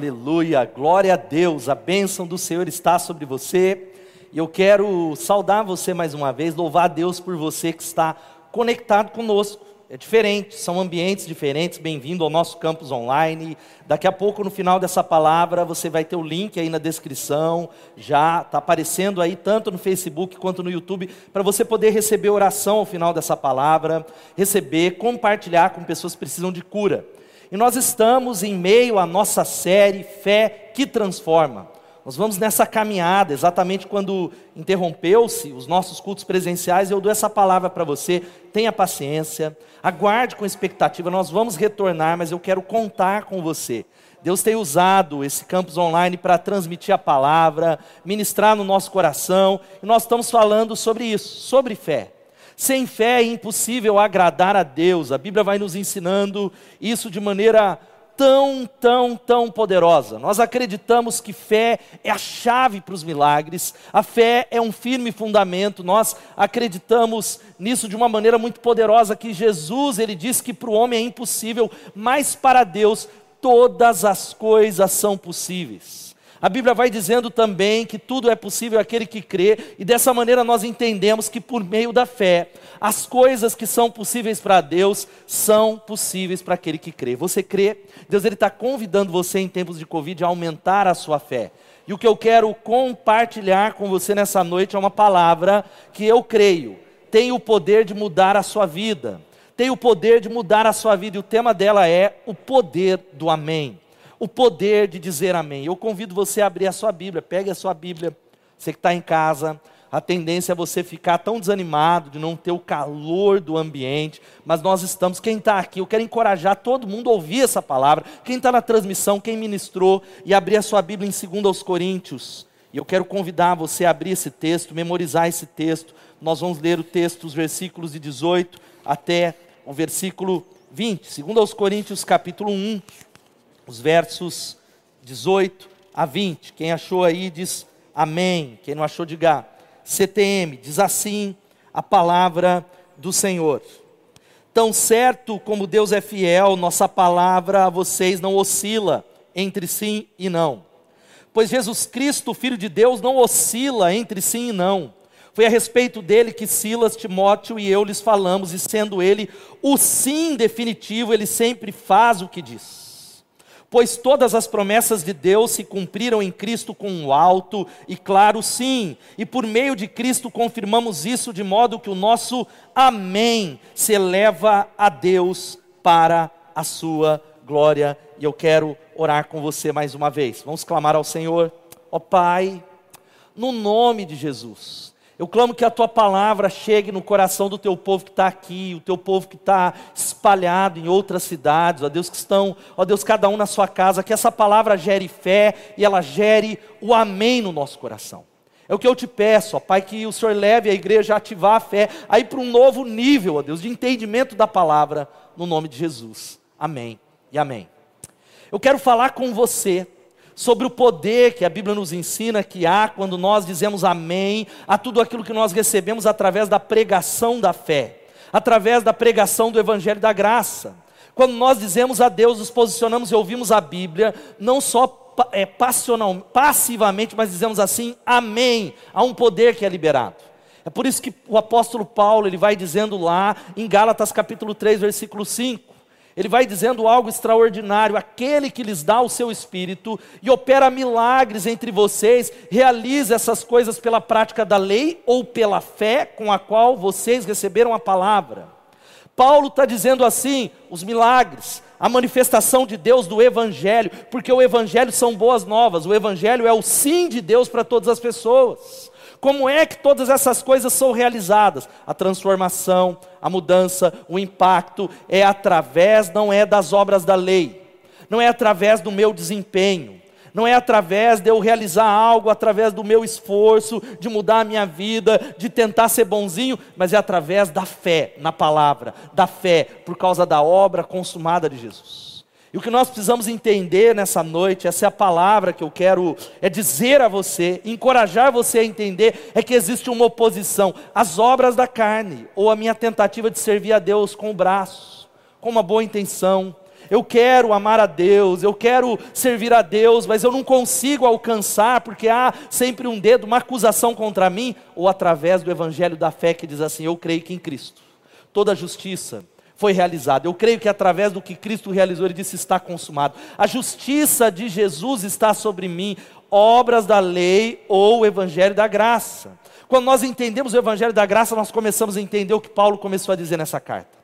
Aleluia, glória a Deus, a bênção do Senhor está sobre você. E eu quero saudar você mais uma vez, louvar a Deus por você que está conectado conosco. É diferente, são ambientes diferentes. Bem-vindo ao nosso campus online. Daqui a pouco, no final dessa palavra, você vai ter o link aí na descrição. Já está aparecendo aí tanto no Facebook quanto no YouTube, para você poder receber oração ao final dessa palavra, receber, compartilhar com pessoas que precisam de cura. E nós estamos em meio à nossa série Fé que Transforma. Nós vamos nessa caminhada, exatamente quando interrompeu-se os nossos cultos presenciais, eu dou essa palavra para você. Tenha paciência, aguarde com expectativa, nós vamos retornar, mas eu quero contar com você. Deus tem usado esse campus online para transmitir a palavra, ministrar no nosso coração, e nós estamos falando sobre isso, sobre fé. Sem fé é impossível agradar a Deus. A Bíblia vai nos ensinando isso de maneira tão, tão, tão poderosa. Nós acreditamos que fé é a chave para os milagres, a fé é um firme fundamento. Nós acreditamos nisso de uma maneira muito poderosa que Jesus, ele diz que para o homem é impossível, mas para Deus todas as coisas são possíveis. A Bíblia vai dizendo também que tudo é possível aquele que crê, e dessa maneira nós entendemos que por meio da fé, as coisas que são possíveis para Deus são possíveis para aquele que crê. Você crê? Deus ele está convidando você em tempos de Covid a aumentar a sua fé. E o que eu quero compartilhar com você nessa noite é uma palavra que eu creio tem o poder de mudar a sua vida. Tem o poder de mudar a sua vida, e o tema dela é o poder do amém o poder de dizer amém. Eu convido você a abrir a sua Bíblia, pegue a sua Bíblia, você que está em casa, a tendência é você ficar tão desanimado de não ter o calor do ambiente, mas nós estamos, quem está aqui, eu quero encorajar todo mundo a ouvir essa palavra, quem está na transmissão, quem ministrou, e abrir a sua Bíblia em 2 Coríntios, e eu quero convidar você a abrir esse texto, memorizar esse texto, nós vamos ler o texto, os versículos de 18 até o versículo 20, 2 Coríntios capítulo 1, os versos 18 a 20. Quem achou aí diz amém. Quem não achou, diga CTM. Diz assim a palavra do Senhor. Tão certo como Deus é fiel, nossa palavra a vocês não oscila entre sim e não. Pois Jesus Cristo, Filho de Deus, não oscila entre sim e não. Foi a respeito dele que Silas, Timóteo e eu lhes falamos, e sendo ele o sim definitivo, ele sempre faz o que diz. Pois todas as promessas de Deus se cumpriram em Cristo com um alto e claro sim, e por meio de Cristo confirmamos isso de modo que o nosso amém se eleva a Deus para a sua glória. E eu quero orar com você mais uma vez. Vamos clamar ao Senhor. Ó oh, Pai, no nome de Jesus, eu clamo que a tua palavra chegue no coração do teu povo que está aqui, o teu povo que está espalhado em outras cidades, ó Deus, que estão, ó Deus, cada um na sua casa, que essa palavra gere fé e ela gere o amém no nosso coração. É o que eu te peço, ó Pai, que o Senhor leve a igreja a ativar a fé, aí para um novo nível, ó Deus, de entendimento da palavra, no nome de Jesus. Amém e amém. Eu quero falar com você sobre o poder que a Bíblia nos ensina que há quando nós dizemos amém a tudo aquilo que nós recebemos através da pregação da fé, através da pregação do Evangelho da graça. Quando nós dizemos a Deus, nos posicionamos e ouvimos a Bíblia, não só é, passional, passivamente, mas dizemos assim, amém, a um poder que é liberado. É por isso que o apóstolo Paulo, ele vai dizendo lá em Gálatas capítulo 3, versículo 5, ele vai dizendo algo extraordinário: aquele que lhes dá o seu espírito e opera milagres entre vocês, realiza essas coisas pela prática da lei ou pela fé com a qual vocês receberam a palavra. Paulo está dizendo assim: os milagres, a manifestação de Deus do Evangelho, porque o Evangelho são boas novas, o Evangelho é o sim de Deus para todas as pessoas. Como é que todas essas coisas são realizadas? A transformação, a mudança, o impacto é através, não é das obras da lei, não é através do meu desempenho, não é através de eu realizar algo, através do meu esforço, de mudar a minha vida, de tentar ser bonzinho, mas é através da fé na palavra, da fé por causa da obra consumada de Jesus. E o que nós precisamos entender nessa noite, essa é a palavra que eu quero é dizer a você, encorajar você a entender, é que existe uma oposição. Às obras da carne, ou a minha tentativa de servir a Deus com o braço, com uma boa intenção, eu quero amar a Deus, eu quero servir a Deus, mas eu não consigo alcançar porque há sempre um dedo, uma acusação contra mim, ou através do evangelho da fé que diz assim: eu creio que em Cristo. Toda justiça foi realizada. Eu creio que através do que Cristo realizou, ele disse: está consumado. A justiça de Jesus está sobre mim, obras da lei ou o evangelho da graça. Quando nós entendemos o evangelho da graça, nós começamos a entender o que Paulo começou a dizer nessa carta.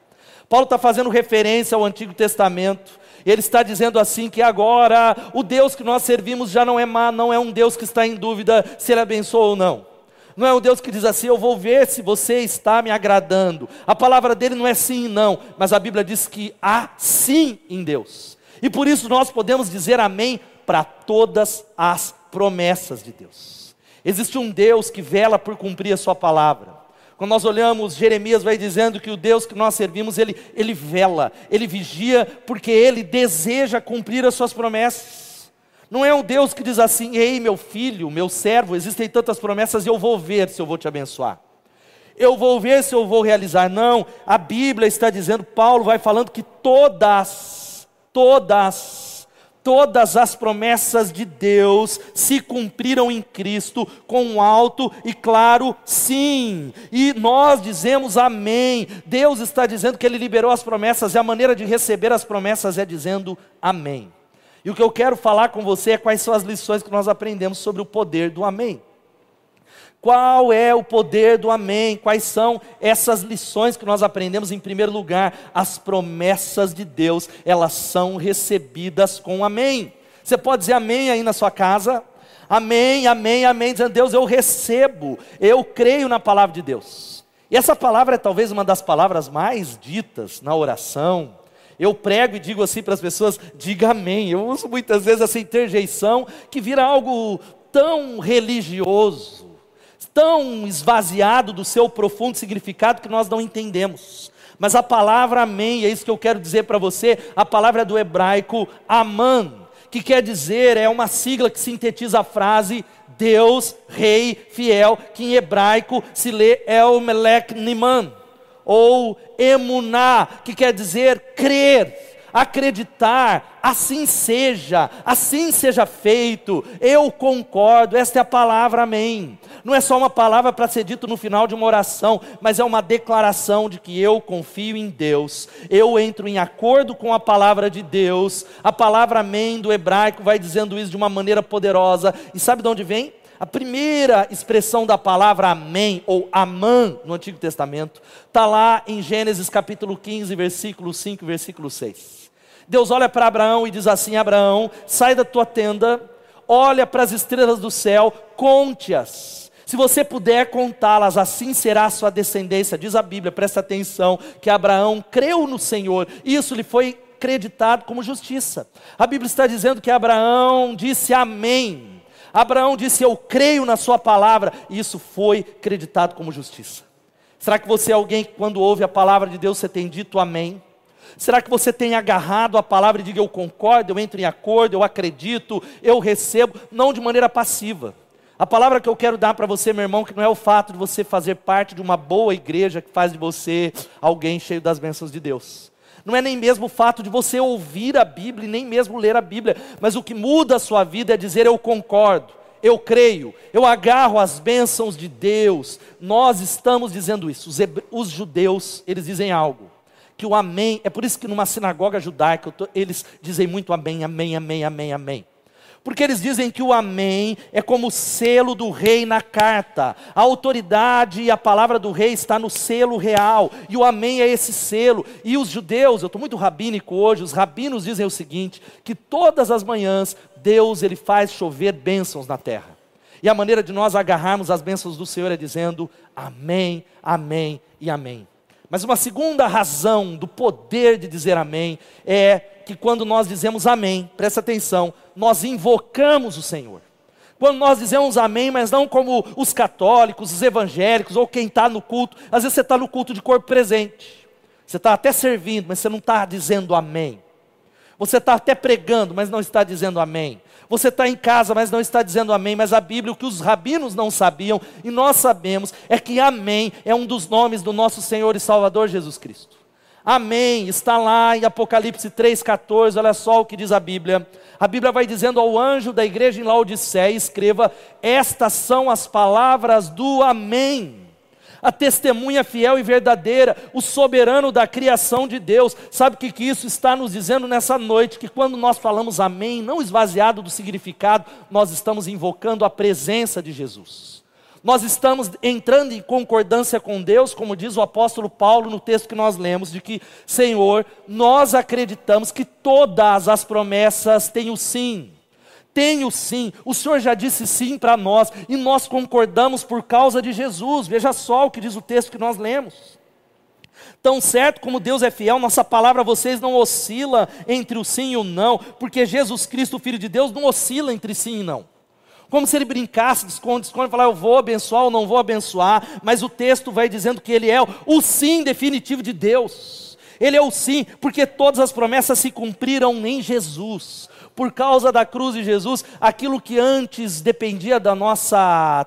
Paulo está fazendo referência ao Antigo Testamento. Ele está dizendo assim que agora o Deus que nós servimos já não é má, não é um Deus que está em dúvida se ele abençoa ou não. Não é um Deus que diz assim, eu vou ver se você está me agradando. A palavra dele não é sim e não, mas a Bíblia diz que há sim em Deus. E por isso nós podemos dizer amém para todas as promessas de Deus. Existe um Deus que vela por cumprir a sua palavra. Quando nós olhamos, Jeremias vai dizendo que o Deus que nós servimos, ele, ele vela, ele vigia, porque ele deseja cumprir as suas promessas. Não é um Deus que diz assim: ei, meu filho, meu servo, existem tantas promessas e eu vou ver se eu vou te abençoar. Eu vou ver se eu vou realizar. Não, a Bíblia está dizendo, Paulo vai falando que todas, todas, todas as promessas de Deus se cumpriram em Cristo com um alto e claro sim. E nós dizemos amém. Deus está dizendo que Ele liberou as promessas e a maneira de receber as promessas é dizendo amém. E o que eu quero falar com você é quais são as lições que nós aprendemos sobre o poder do amém. Qual é o poder do amém? Quais são essas lições que nós aprendemos? Em primeiro lugar, as promessas de Deus, elas são recebidas com amém. Você pode dizer amém aí na sua casa? Amém, amém, amém, dizendo, Deus, eu recebo, eu creio na palavra de Deus. E essa palavra é talvez uma das palavras mais ditas na oração. Eu prego e digo assim para as pessoas: diga amém. Eu uso muitas vezes essa interjeição que vira algo tão religioso tão esvaziado do seu profundo significado que nós não entendemos. Mas a palavra amém, é isso que eu quero dizer para você, a palavra é do hebraico aman, que quer dizer, é uma sigla que sintetiza a frase Deus, Rei, fiel, que em hebraico se lê El Melech Niman, ou emuná, que quer dizer crer, acreditar, assim seja, assim seja feito, eu concordo, esta é a palavra amém. Não é só uma palavra para ser dito no final de uma oração, mas é uma declaração de que eu confio em Deus, eu entro em acordo com a palavra de Deus, a palavra amém do hebraico vai dizendo isso de uma maneira poderosa, e sabe de onde vem? A primeira expressão da palavra amém ou amã no Antigo Testamento está lá em Gênesis capítulo 15, versículo 5, versículo 6. Deus olha para Abraão e diz assim: Abraão, sai da tua tenda, olha para as estrelas do céu, conte-as. Se você puder contá-las, assim será a sua descendência. Diz a Bíblia, presta atenção, que Abraão creu no Senhor, isso lhe foi acreditado como justiça. A Bíblia está dizendo que Abraão disse amém. Abraão disse: Eu creio na Sua palavra, e isso foi acreditado como justiça. Será que você é alguém que, quando ouve a palavra de Deus, você tem dito amém? Será que você tem agarrado a palavra e diga eu concordo, eu entro em acordo, eu acredito, eu recebo, não de maneira passiva. A palavra que eu quero dar para você, meu irmão, que não é o fato de você fazer parte de uma boa igreja que faz de você alguém cheio das bênçãos de Deus. Não é nem mesmo o fato de você ouvir a Bíblia, nem mesmo ler a Bíblia, mas o que muda a sua vida é dizer eu concordo, eu creio, eu agarro as bênçãos de Deus. Nós estamos dizendo isso. Os, os judeus, eles dizem algo que o amém, é por isso que numa sinagoga judaica eles dizem muito amém, amém, amém, amém, amém. Porque eles dizem que o amém é como o selo do rei na carta. A autoridade e a palavra do rei está no selo real. E o amém é esse selo. E os judeus, eu estou muito rabínico hoje, os rabinos dizem o seguinte: que todas as manhãs Deus ele faz chover bênçãos na terra. E a maneira de nós agarrarmos as bênçãos do Senhor é dizendo amém, amém e amém. Mas uma segunda razão do poder de dizer amém é que quando nós dizemos amém, presta atenção, nós invocamos o Senhor. Quando nós dizemos amém, mas não como os católicos, os evangélicos, ou quem está no culto, às vezes você está no culto de corpo presente, você está até servindo, mas você não está dizendo amém. Você está até pregando, mas não está dizendo amém. Você está em casa, mas não está dizendo amém. Mas a Bíblia, o que os rabinos não sabiam, e nós sabemos, é que amém é um dos nomes do nosso Senhor e Salvador Jesus Cristo. Amém, está lá em Apocalipse 3,14, olha só o que diz a Bíblia. A Bíblia vai dizendo ao anjo da igreja em Laodiceia: escreva, estas são as palavras do Amém a testemunha fiel e verdadeira, o soberano da criação de Deus. Sabe o que, que isso está nos dizendo nessa noite? Que quando nós falamos amém, não esvaziado do significado, nós estamos invocando a presença de Jesus. Nós estamos entrando em concordância com Deus, como diz o apóstolo Paulo no texto que nós lemos, de que, Senhor, nós acreditamos que todas as promessas têm o sim. Tem o sim, o Senhor já disse sim para nós, e nós concordamos por causa de Jesus. Veja só o que diz o texto que nós lemos. Tão certo como Deus é fiel, nossa palavra a vocês não oscila entre o sim e o não, porque Jesus Cristo, o Filho de Deus, não oscila entre sim e não. Como se ele brincasse, esconde, esconde, falar eu vou abençoar ou não vou abençoar, mas o texto vai dizendo que ele é o sim definitivo de Deus. Ele é o sim, porque todas as promessas se cumpriram em Jesus. Por causa da cruz de Jesus, aquilo que antes dependia da nossa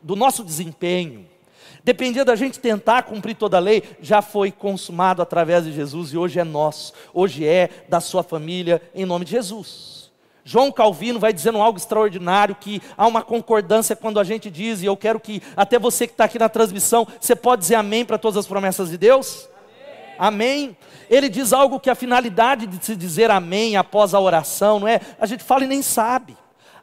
do nosso desempenho, dependia da gente tentar cumprir toda a lei, já foi consumado através de Jesus e hoje é nosso, hoje é da sua família, em nome de Jesus. João Calvino vai dizendo algo extraordinário, que há uma concordância quando a gente diz, e eu quero que até você que está aqui na transmissão, você pode dizer amém para todas as promessas de Deus? Amém. Ele diz algo que a finalidade de se dizer amém após a oração, não é? A gente fala e nem sabe.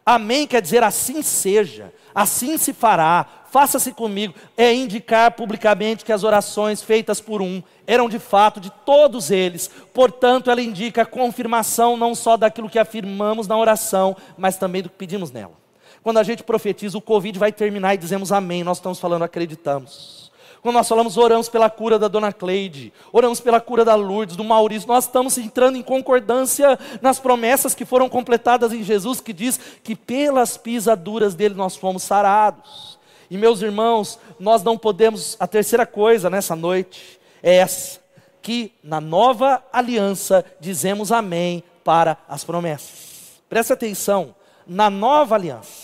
Amém quer dizer assim seja, assim se fará, faça-se comigo, é indicar publicamente que as orações feitas por um eram de fato de todos eles. Portanto, ela indica a confirmação não só daquilo que afirmamos na oração, mas também do que pedimos nela. Quando a gente profetiza, o Covid vai terminar e dizemos amém, nós estamos falando acreditamos. Quando nós falamos, oramos pela cura da dona Cleide, oramos pela cura da Lourdes, do Maurício, nós estamos entrando em concordância nas promessas que foram completadas em Jesus, que diz que pelas pisaduras dele nós fomos sarados. E meus irmãos, nós não podemos, a terceira coisa nessa noite é essa, que na nova aliança dizemos amém para as promessas. Preste atenção, na nova aliança.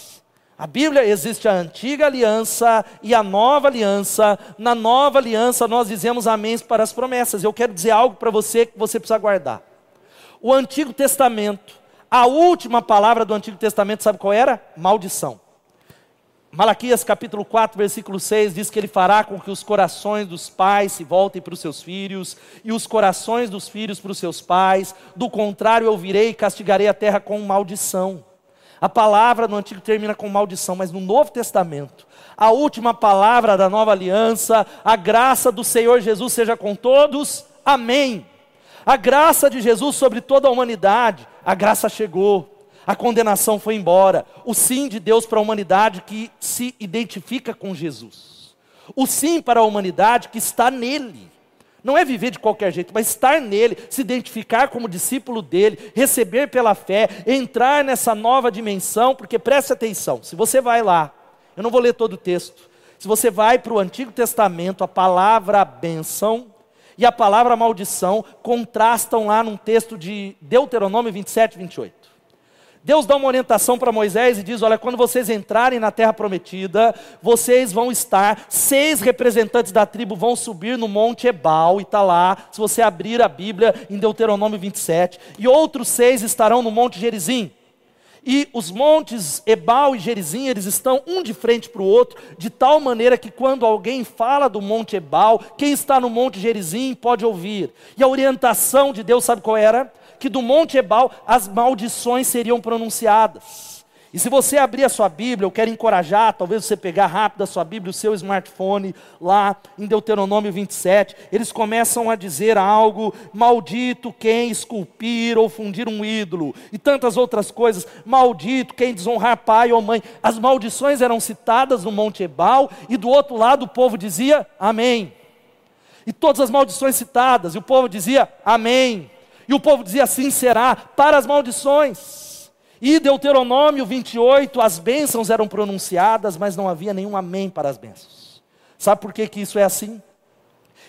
A Bíblia existe a antiga aliança e a nova aliança. Na nova aliança nós dizemos amém para as promessas. Eu quero dizer algo para você que você precisa guardar. O Antigo Testamento, a última palavra do Antigo Testamento, sabe qual era? Maldição. Malaquias capítulo 4, versículo 6 diz que ele fará com que os corações dos pais se voltem para os seus filhos e os corações dos filhos para os seus pais, do contrário eu virei e castigarei a terra com maldição. A palavra no Antigo termina com maldição, mas no Novo Testamento, a última palavra da nova aliança, a graça do Senhor Jesus seja com todos, amém. A graça de Jesus sobre toda a humanidade, a graça chegou a condenação foi embora. O sim de Deus para a humanidade que se identifica com Jesus. O sim para a humanidade que está nele. Não é viver de qualquer jeito, mas estar nele, se identificar como discípulo dele, receber pela fé, entrar nessa nova dimensão, porque preste atenção, se você vai lá, eu não vou ler todo o texto, se você vai para o Antigo Testamento, a palavra bênção e a palavra maldição contrastam lá num texto de Deuteronômio 27, 28. Deus dá uma orientação para Moisés e diz: Olha, quando vocês entrarem na terra prometida, vocês vão estar, seis representantes da tribo vão subir no monte Ebal, e está lá, se você abrir a Bíblia em Deuteronômio 27, e outros seis estarão no monte Gerizim. E os montes Ebal e Gerizim, eles estão um de frente para o outro, de tal maneira que quando alguém fala do monte Ebal, quem está no monte Gerizim pode ouvir. E a orientação de Deus, sabe qual era? Que do Monte Ebal as maldições seriam pronunciadas. E se você abrir a sua Bíblia, eu quero encorajar, talvez você pegar rápido a sua Bíblia, o seu smartphone, lá em Deuteronômio 27, eles começam a dizer algo: maldito quem esculpir ou fundir um ídolo, e tantas outras coisas, maldito quem desonrar pai ou mãe. As maldições eram citadas no Monte Ebal, e do outro lado o povo dizia amém. E todas as maldições citadas, e o povo dizia amém. E o povo dizia assim será para as maldições. E Deuteronômio 28, as bênçãos eram pronunciadas, mas não havia nenhum amém para as bênçãos. Sabe por que, que isso é assim?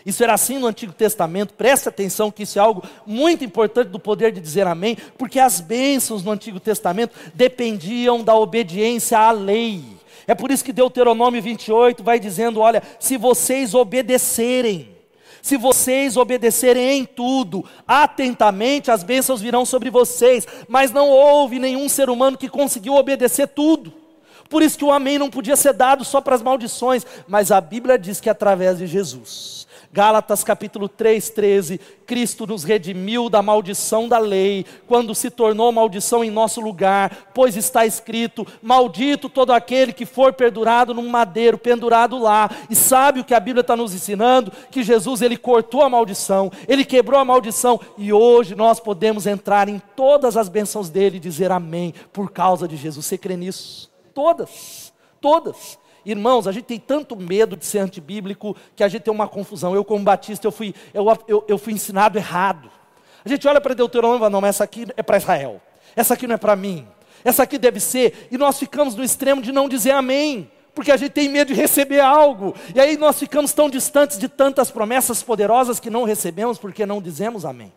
Isso era assim no Antigo Testamento, preste atenção que isso é algo muito importante do poder de dizer amém, porque as bênçãos no Antigo Testamento dependiam da obediência à lei. É por isso que Deuteronômio 28 vai dizendo: olha, se vocês obedecerem, Se vocês obedecerem em tudo, atentamente, as bênçãos virão sobre vocês. Mas não houve nenhum ser humano que conseguiu obedecer tudo. Por isso que o amém não podia ser dado só para as maldições, mas a Bíblia diz que através de Jesus. Gálatas capítulo 3, 13, Cristo nos redimiu da maldição da lei, quando se tornou maldição em nosso lugar, pois está escrito: Maldito todo aquele que for pendurado num madeiro, pendurado lá. E sabe o que a Bíblia está nos ensinando? Que Jesus ele cortou a maldição, ele quebrou a maldição, e hoje nós podemos entrar em todas as bênçãos dele e dizer amém, por causa de Jesus. Você crê nisso? Todas, todas. Irmãos, a gente tem tanto medo de ser antibíblico que a gente tem uma confusão. Eu, como batista, eu fui, eu, eu, eu fui ensinado errado. A gente olha para Deuteronômio e fala, não, mas essa aqui é para Israel. Essa aqui não é para mim. Essa aqui deve ser. E nós ficamos no extremo de não dizer amém. Porque a gente tem medo de receber algo. E aí nós ficamos tão distantes de tantas promessas poderosas que não recebemos porque não dizemos amém.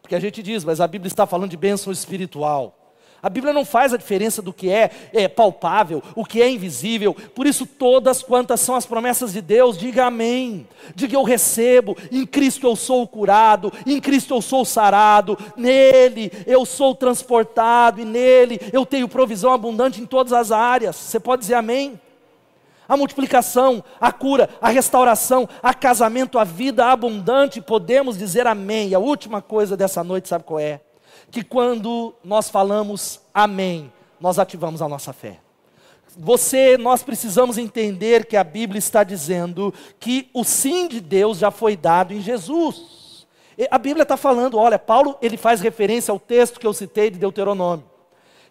Porque a gente diz, mas a Bíblia está falando de bênção espiritual. A Bíblia não faz a diferença do que é, é, palpável, o que é invisível. Por isso, todas quantas são as promessas de Deus, diga amém. Diga eu recebo. Em Cristo eu sou curado. Em Cristo eu sou sarado. Nele eu sou transportado. E nele eu tenho provisão abundante em todas as áreas. Você pode dizer amém? A multiplicação, a cura, a restauração, a casamento, a vida abundante. Podemos dizer amém. E a última coisa dessa noite, sabe qual é? Que quando nós falamos amém, nós ativamos a nossa fé. Você, nós precisamos entender que a Bíblia está dizendo que o sim de Deus já foi dado em Jesus. A Bíblia está falando, olha, Paulo ele faz referência ao texto que eu citei de Deuteronômio.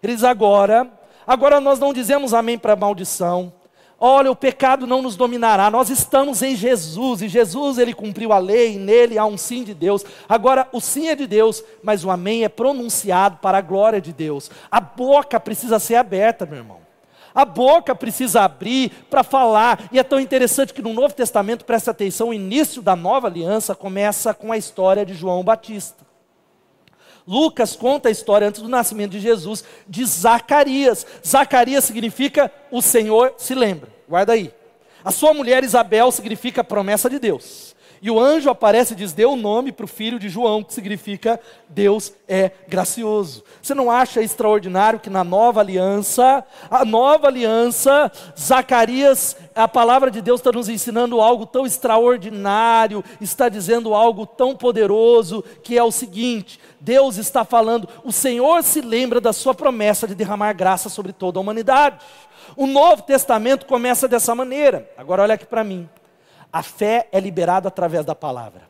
Ele diz agora, agora nós não dizemos amém para maldição, Olha, o pecado não nos dominará. Nós estamos em Jesus e Jesus ele cumpriu a lei, e nele há um sim de Deus. Agora, o sim é de Deus, mas o amém é pronunciado para a glória de Deus. A boca precisa ser aberta, meu irmão. A boca precisa abrir para falar. E é tão interessante que no Novo Testamento, presta atenção, o início da nova aliança começa com a história de João Batista. Lucas conta a história antes do nascimento de Jesus de Zacarias. Zacarias significa o Senhor se lembra. Guarda aí. A sua mulher Isabel significa promessa de Deus. E o anjo aparece e diz: dê o nome para o filho de João, que significa Deus é gracioso. Você não acha extraordinário que na nova aliança, a nova aliança, Zacarias, a palavra de Deus está nos ensinando algo tão extraordinário, está dizendo algo tão poderoso, que é o seguinte: Deus está falando, o Senhor se lembra da sua promessa de derramar graça sobre toda a humanidade. O Novo Testamento começa dessa maneira. Agora olha aqui para mim. A fé é liberada através da palavra.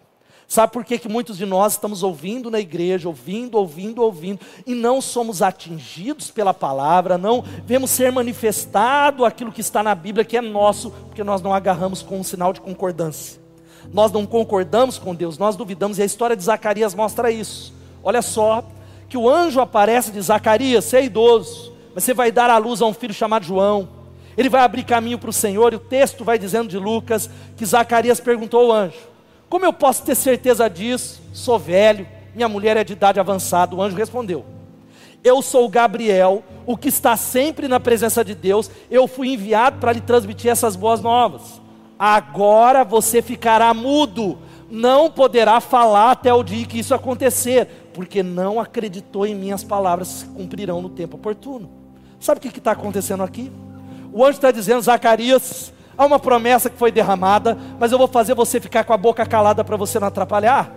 Sabe por que, que muitos de nós estamos ouvindo na igreja, ouvindo, ouvindo, ouvindo, e não somos atingidos pela palavra, não vemos ser manifestado aquilo que está na Bíblia, que é nosso, porque nós não agarramos com um sinal de concordância. Nós não concordamos com Deus, nós duvidamos, e a história de Zacarias mostra isso. Olha só, que o anjo aparece de Zacarias, você é idoso, mas você vai dar à luz a um filho chamado João ele vai abrir caminho para o Senhor, e o texto vai dizendo de Lucas que Zacarias perguntou ao anjo: Como eu posso ter certeza disso? Sou velho, minha mulher é de idade avançada. O anjo respondeu: Eu sou Gabriel, o que está sempre na presença de Deus. Eu fui enviado para lhe transmitir essas boas novas. Agora você ficará mudo, não poderá falar até o dia que isso acontecer, porque não acreditou em minhas palavras que cumprirão no tempo oportuno. Sabe o que está acontecendo aqui? O anjo está dizendo, Zacarias, há uma promessa que foi derramada, mas eu vou fazer você ficar com a boca calada para você não atrapalhar.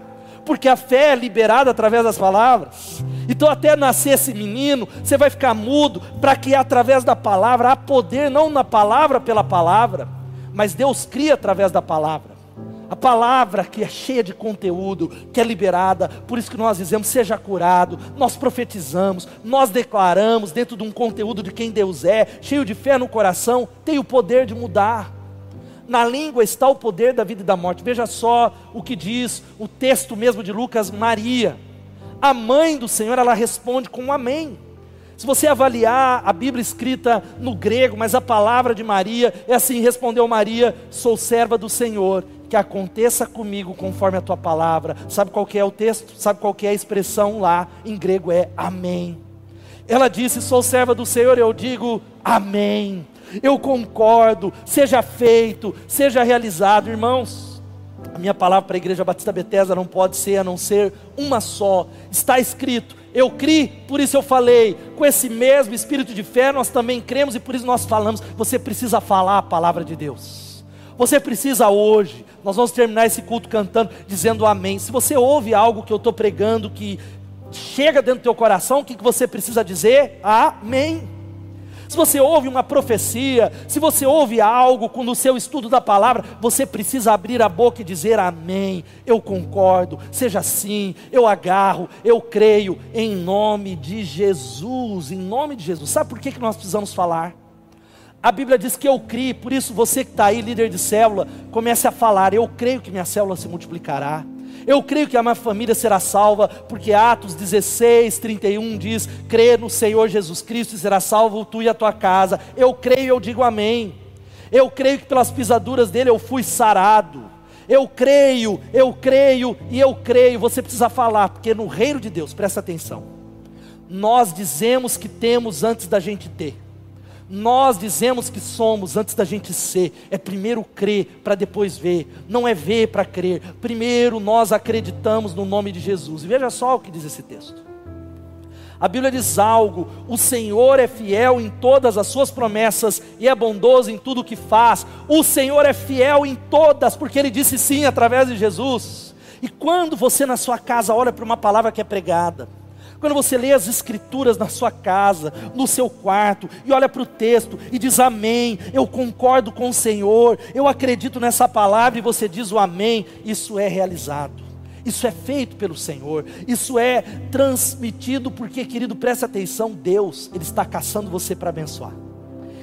Porque a fé é liberada através das palavras. Então, até nascer esse menino, você vai ficar mudo, para que através da palavra há poder, não na palavra pela palavra, mas Deus cria através da palavra. A palavra que é cheia de conteúdo, que é liberada, por isso que nós dizemos: seja curado, nós profetizamos, nós declaramos dentro de um conteúdo de quem Deus é, cheio de fé no coração, tem o poder de mudar. Na língua está o poder da vida e da morte. Veja só o que diz o texto mesmo de Lucas, Maria. A mãe do Senhor, ela responde com um amém. Se você avaliar a Bíblia escrita no grego, mas a palavra de Maria é assim: respondeu Maria, sou serva do Senhor, que aconteça comigo conforme a tua palavra. Sabe qual que é o texto? Sabe qual que é a expressão lá? Em grego é amém. Ela disse: Sou serva do Senhor, eu digo amém. Eu concordo, seja feito, seja realizado, irmãos. A minha palavra para a igreja Batista Bethesda não pode ser a não ser uma só. Está escrito: eu criei, por isso eu falei. Com esse mesmo espírito de fé, nós também cremos e por isso nós falamos. Você precisa falar a palavra de Deus. Você precisa hoje. Nós vamos terminar esse culto cantando, dizendo amém. Se você ouve algo que eu estou pregando que chega dentro do teu coração, o que, que você precisa dizer? Amém. Se você ouve uma profecia, se você ouve algo com o seu estudo da palavra, você precisa abrir a boca e dizer amém. Eu concordo, seja assim, eu agarro, eu creio, em nome de Jesus, em nome de Jesus. Sabe por que, que nós precisamos falar? A Bíblia diz que eu criei, por isso você que está aí, líder de célula, comece a falar: eu creio que minha célula se multiplicará. Eu creio que a minha família será salva, porque Atos 16, 31 diz: crê no Senhor Jesus Cristo e será salvo tu e a tua casa. Eu creio e eu digo amém. Eu creio que pelas pisaduras dele eu fui sarado. Eu creio, eu creio e eu creio. Você precisa falar, porque no reino de Deus, presta atenção. Nós dizemos que temos antes da gente ter. Nós dizemos que somos antes da gente ser. É primeiro crer para depois ver. Não é ver para crer. Primeiro nós acreditamos no nome de Jesus. E veja só o que diz esse texto. A Bíblia diz algo: o Senhor é fiel em todas as suas promessas e é bondoso em tudo o que faz. O Senhor é fiel em todas, porque Ele disse sim através de Jesus. E quando você na sua casa olha para uma palavra que é pregada, quando você lê as escrituras na sua casa, no seu quarto, e olha para o texto e diz amém, eu concordo com o Senhor, eu acredito nessa palavra, e você diz o amém, isso é realizado. Isso é feito pelo Senhor, isso é transmitido, porque, querido, preste atenção: Deus, Ele está caçando você para abençoar.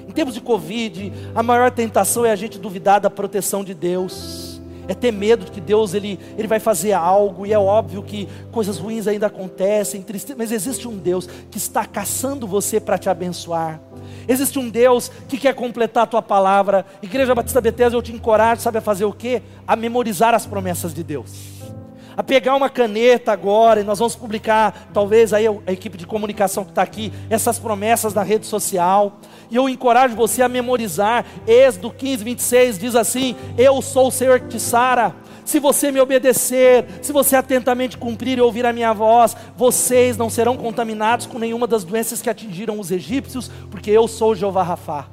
Em tempos de Covid, a maior tentação é a gente duvidar da proteção de Deus é ter medo de que Deus ele, ele vai fazer algo, e é óbvio que coisas ruins ainda acontecem, triste, mas existe um Deus que está caçando você para te abençoar. Existe um Deus que quer completar a tua palavra. Igreja Batista Bethesda, eu te encorajo, sabe a fazer o quê? A memorizar as promessas de Deus a pegar uma caneta agora, e nós vamos publicar, talvez aí a equipe de comunicação que está aqui, essas promessas na rede social. E eu encorajo você a memorizar. Êxodo 15, 26 diz assim: Eu sou o Senhor que te sara. Se você me obedecer, se você atentamente cumprir e ouvir a minha voz, vocês não serão contaminados com nenhuma das doenças que atingiram os egípcios, porque eu sou Jeová Rafá.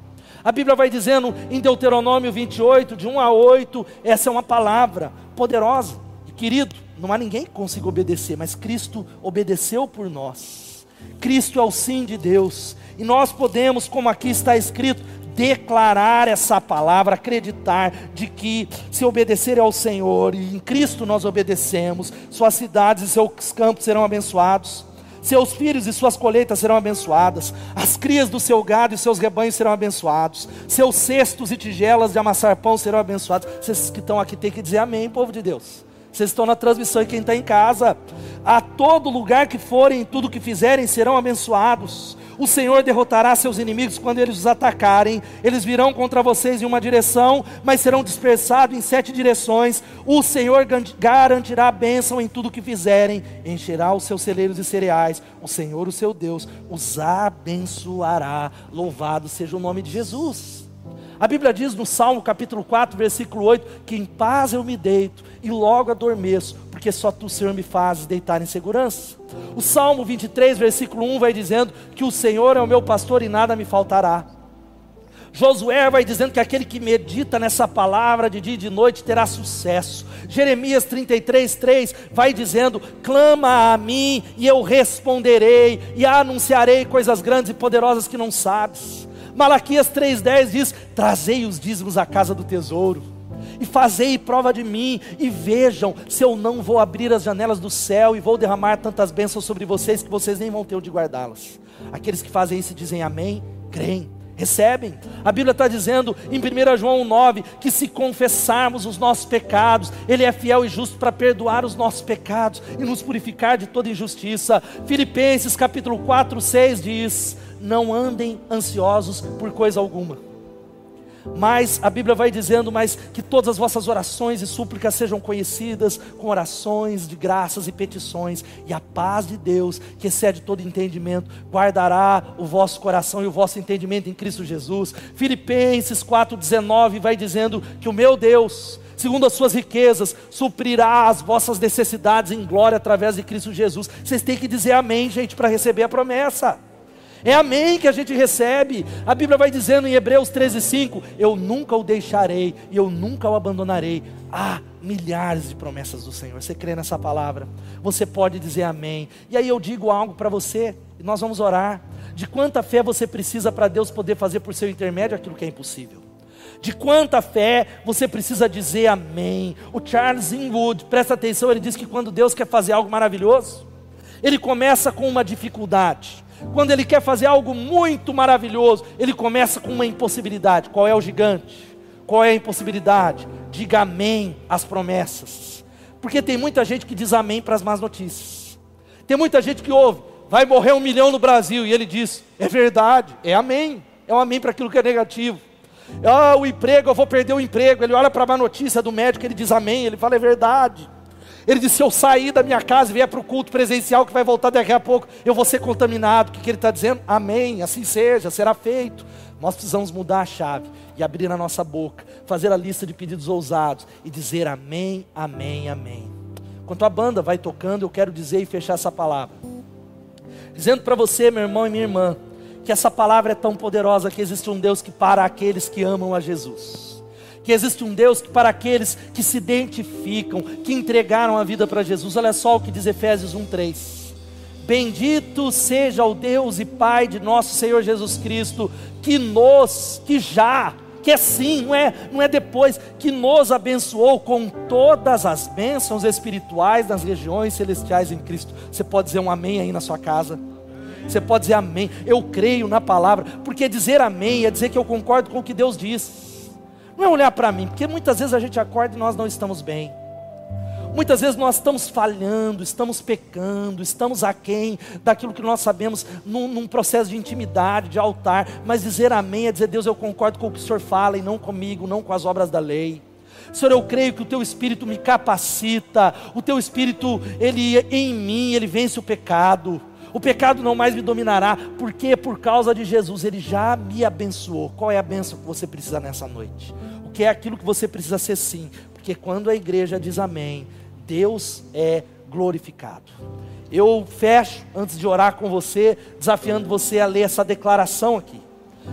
A Bíblia vai dizendo em Deuteronômio 28, de 1 a 8, essa é uma palavra poderosa, querido não há ninguém que consiga obedecer, mas Cristo obedeceu por nós. Cristo é o sim de Deus, e nós podemos, como aqui está escrito, declarar essa palavra, acreditar de que se obedecer ao Senhor e em Cristo nós obedecemos, suas cidades e seus campos serão abençoados. Seus filhos e suas colheitas serão abençoadas, as crias do seu gado e seus rebanhos serão abençoados, seus cestos e tigelas de amassar pão serão abençoados. Vocês que estão aqui têm que dizer amém, povo de Deus. Vocês estão na transmissão e quem está em casa. A todo lugar que forem, tudo que fizerem, serão abençoados. O Senhor derrotará seus inimigos quando eles os atacarem. Eles virão contra vocês em uma direção, mas serão dispersados em sete direções. O Senhor garantirá a bênção em tudo que fizerem. Encherá os seus celeiros de cereais. O Senhor, o seu Deus, os abençoará. Louvado seja o nome de Jesus. A Bíblia diz no Salmo capítulo 4, versículo 8: que em paz eu me deito e logo adormeço, porque só tu, Senhor, me fazes deitar em segurança. O Salmo 23, versículo 1 vai dizendo que o Senhor é o meu pastor e nada me faltará. Josué vai dizendo que aquele que medita nessa palavra de dia e de noite terá sucesso. Jeremias 33, 3 vai dizendo: clama a mim e eu responderei, e anunciarei coisas grandes e poderosas que não sabes. Malaquias 3,10 diz: Trazei os dízimos à casa do tesouro, e fazei prova de mim, e vejam se eu não vou abrir as janelas do céu e vou derramar tantas bênçãos sobre vocês que vocês nem vão ter onde guardá-las. Aqueles que fazem isso dizem amém, creem, recebem. A Bíblia está dizendo em 1 João 9 que se confessarmos os nossos pecados, Ele é fiel e justo para perdoar os nossos pecados e nos purificar de toda injustiça. Filipenses capítulo 4, 6 diz: não andem ansiosos por coisa alguma. Mas a Bíblia vai dizendo, mas que todas as vossas orações e súplicas sejam conhecidas com orações de graças e petições, e a paz de Deus, que excede todo entendimento, guardará o vosso coração e o vosso entendimento em Cristo Jesus. Filipenses 4:19 vai dizendo que o meu Deus segundo as suas riquezas, suprirá as vossas necessidades em glória através de Cristo Jesus. Vocês têm que dizer amém, gente, para receber a promessa. É amém que a gente recebe. A Bíblia vai dizendo em Hebreus 13:5, eu nunca o deixarei e eu nunca o abandonarei. Há milhares de promessas do Senhor. Você crê nessa palavra? Você pode dizer amém. E aí eu digo algo para você, e nós vamos orar. De quanta fé você precisa para Deus poder fazer por seu intermédio aquilo que é impossível? De quanta fé você precisa dizer amém? O Charles Inwood, presta atenção, ele diz que quando Deus quer fazer algo maravilhoso, ele começa com uma dificuldade. Quando ele quer fazer algo muito maravilhoso, ele começa com uma impossibilidade. Qual é o gigante? Qual é a impossibilidade? Diga amém às promessas. Porque tem muita gente que diz amém para as más notícias. Tem muita gente que ouve, vai morrer um milhão no Brasil, e ele diz, é verdade, é amém. É um amém para aquilo que é negativo. Ah, o emprego, eu vou perder o emprego. Ele olha para a má notícia do médico, ele diz amém, ele fala, é verdade. Ele disse: Se eu sair da minha casa e vier para o culto presencial que vai voltar daqui a pouco, eu vou ser contaminado. O que, que ele está dizendo? Amém, assim seja, será feito. Nós precisamos mudar a chave e abrir a nossa boca, fazer a lista de pedidos ousados e dizer amém, amém, amém. Enquanto a banda vai tocando, eu quero dizer e fechar essa palavra. Dizendo para você, meu irmão e minha irmã, que essa palavra é tão poderosa que existe um Deus que para aqueles que amam a Jesus que existe um Deus que para aqueles que se identificam, que entregaram a vida para Jesus. Olha só o que diz Efésios 1:3. Bendito seja o Deus e Pai de nosso Senhor Jesus Cristo, que nos, que já, que é sim, não é, não é depois, que nos abençoou com todas as bênçãos espirituais nas regiões celestiais em Cristo. Você pode dizer um amém aí na sua casa? Você pode dizer amém. Eu creio na palavra, porque dizer amém é dizer que eu concordo com o que Deus diz. Não é olhar para mim, porque muitas vezes a gente acorda e nós não estamos bem. Muitas vezes nós estamos falhando, estamos pecando, estamos aquém daquilo que nós sabemos num, num, processo de intimidade, de altar. Mas dizer amém é dizer, Deus, eu concordo com o que o Senhor fala e não comigo, não com as obras da lei. Senhor, eu creio que o teu espírito me capacita, o teu espírito, ele em mim, ele vence o pecado. O pecado não mais me dominará, porque por causa de Jesus ele já me abençoou. Qual é a bênção que você precisa nessa noite? O que é aquilo que você precisa ser sim? Porque quando a igreja diz amém, Deus é glorificado. Eu fecho antes de orar com você, desafiando você a ler essa declaração aqui.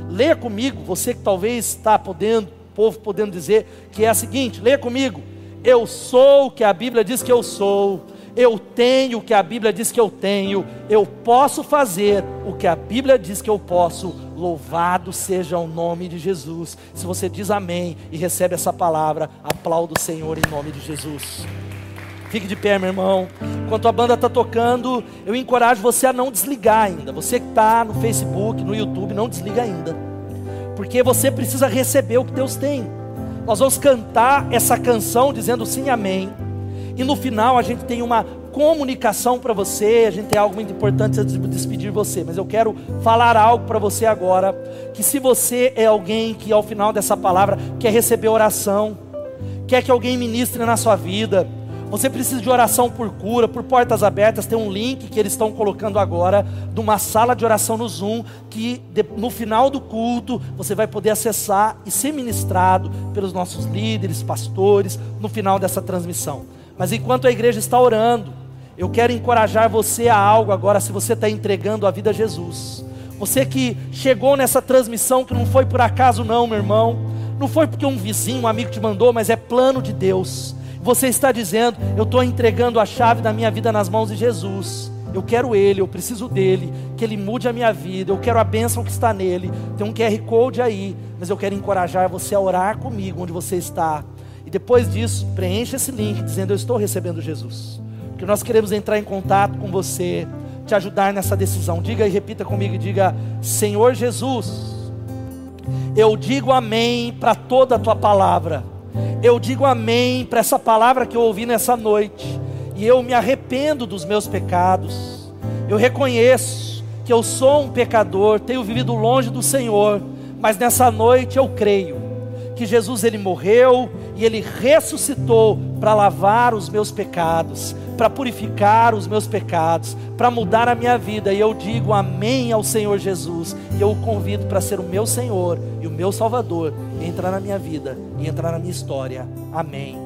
Leia comigo, você que talvez está podendo, povo podendo dizer que é a seguinte: leia comigo. Eu sou o que a Bíblia diz que eu sou eu tenho o que a Bíblia diz que eu tenho, eu posso fazer o que a Bíblia diz que eu posso. Louvado seja o nome de Jesus. Se você diz amém e recebe essa palavra, aplauda o Senhor em nome de Jesus. Fique de pé, meu irmão. Enquanto a banda está tocando, eu encorajo você a não desligar ainda. Você que está no Facebook, no YouTube, não desliga ainda. Porque você precisa receber o que Deus tem. Nós vamos cantar essa canção dizendo sim, amém. E no final a gente tem uma comunicação para você, a gente tem algo muito importante antes de despedir você, mas eu quero falar algo para você agora, que se você é alguém que ao final dessa palavra quer receber oração, quer que alguém ministre na sua vida, você precisa de oração por cura, por portas abertas, tem um link que eles estão colocando agora de uma sala de oração no Zoom, que no final do culto você vai poder acessar e ser ministrado pelos nossos líderes, pastores, no final dessa transmissão. Mas enquanto a igreja está orando, eu quero encorajar você a algo agora, se você está entregando a vida a Jesus. Você que chegou nessa transmissão, que não foi por acaso, não, meu irmão. Não foi porque um vizinho, um amigo te mandou, mas é plano de Deus. Você está dizendo: Eu estou entregando a chave da minha vida nas mãos de Jesus. Eu quero Ele, eu preciso dele, que Ele mude a minha vida. Eu quero a bênção que está nele. Tem um QR Code aí, mas eu quero encorajar você a orar comigo onde você está depois disso, preencha esse link dizendo: Eu estou recebendo Jesus. Porque nós queremos entrar em contato com você, te ajudar nessa decisão. Diga e repita comigo: diga, Senhor Jesus, eu digo amém para toda a tua palavra. Eu digo amém para essa palavra que eu ouvi nessa noite. E eu me arrependo dos meus pecados. Eu reconheço que eu sou um pecador, tenho vivido longe do Senhor, mas nessa noite eu creio que Jesus ele morreu e ele ressuscitou para lavar os meus pecados, para purificar os meus pecados, para mudar a minha vida. E eu digo amém ao Senhor Jesus. E eu o convido para ser o meu Senhor e o meu Salvador, entrar na minha vida e entrar na minha história. Amém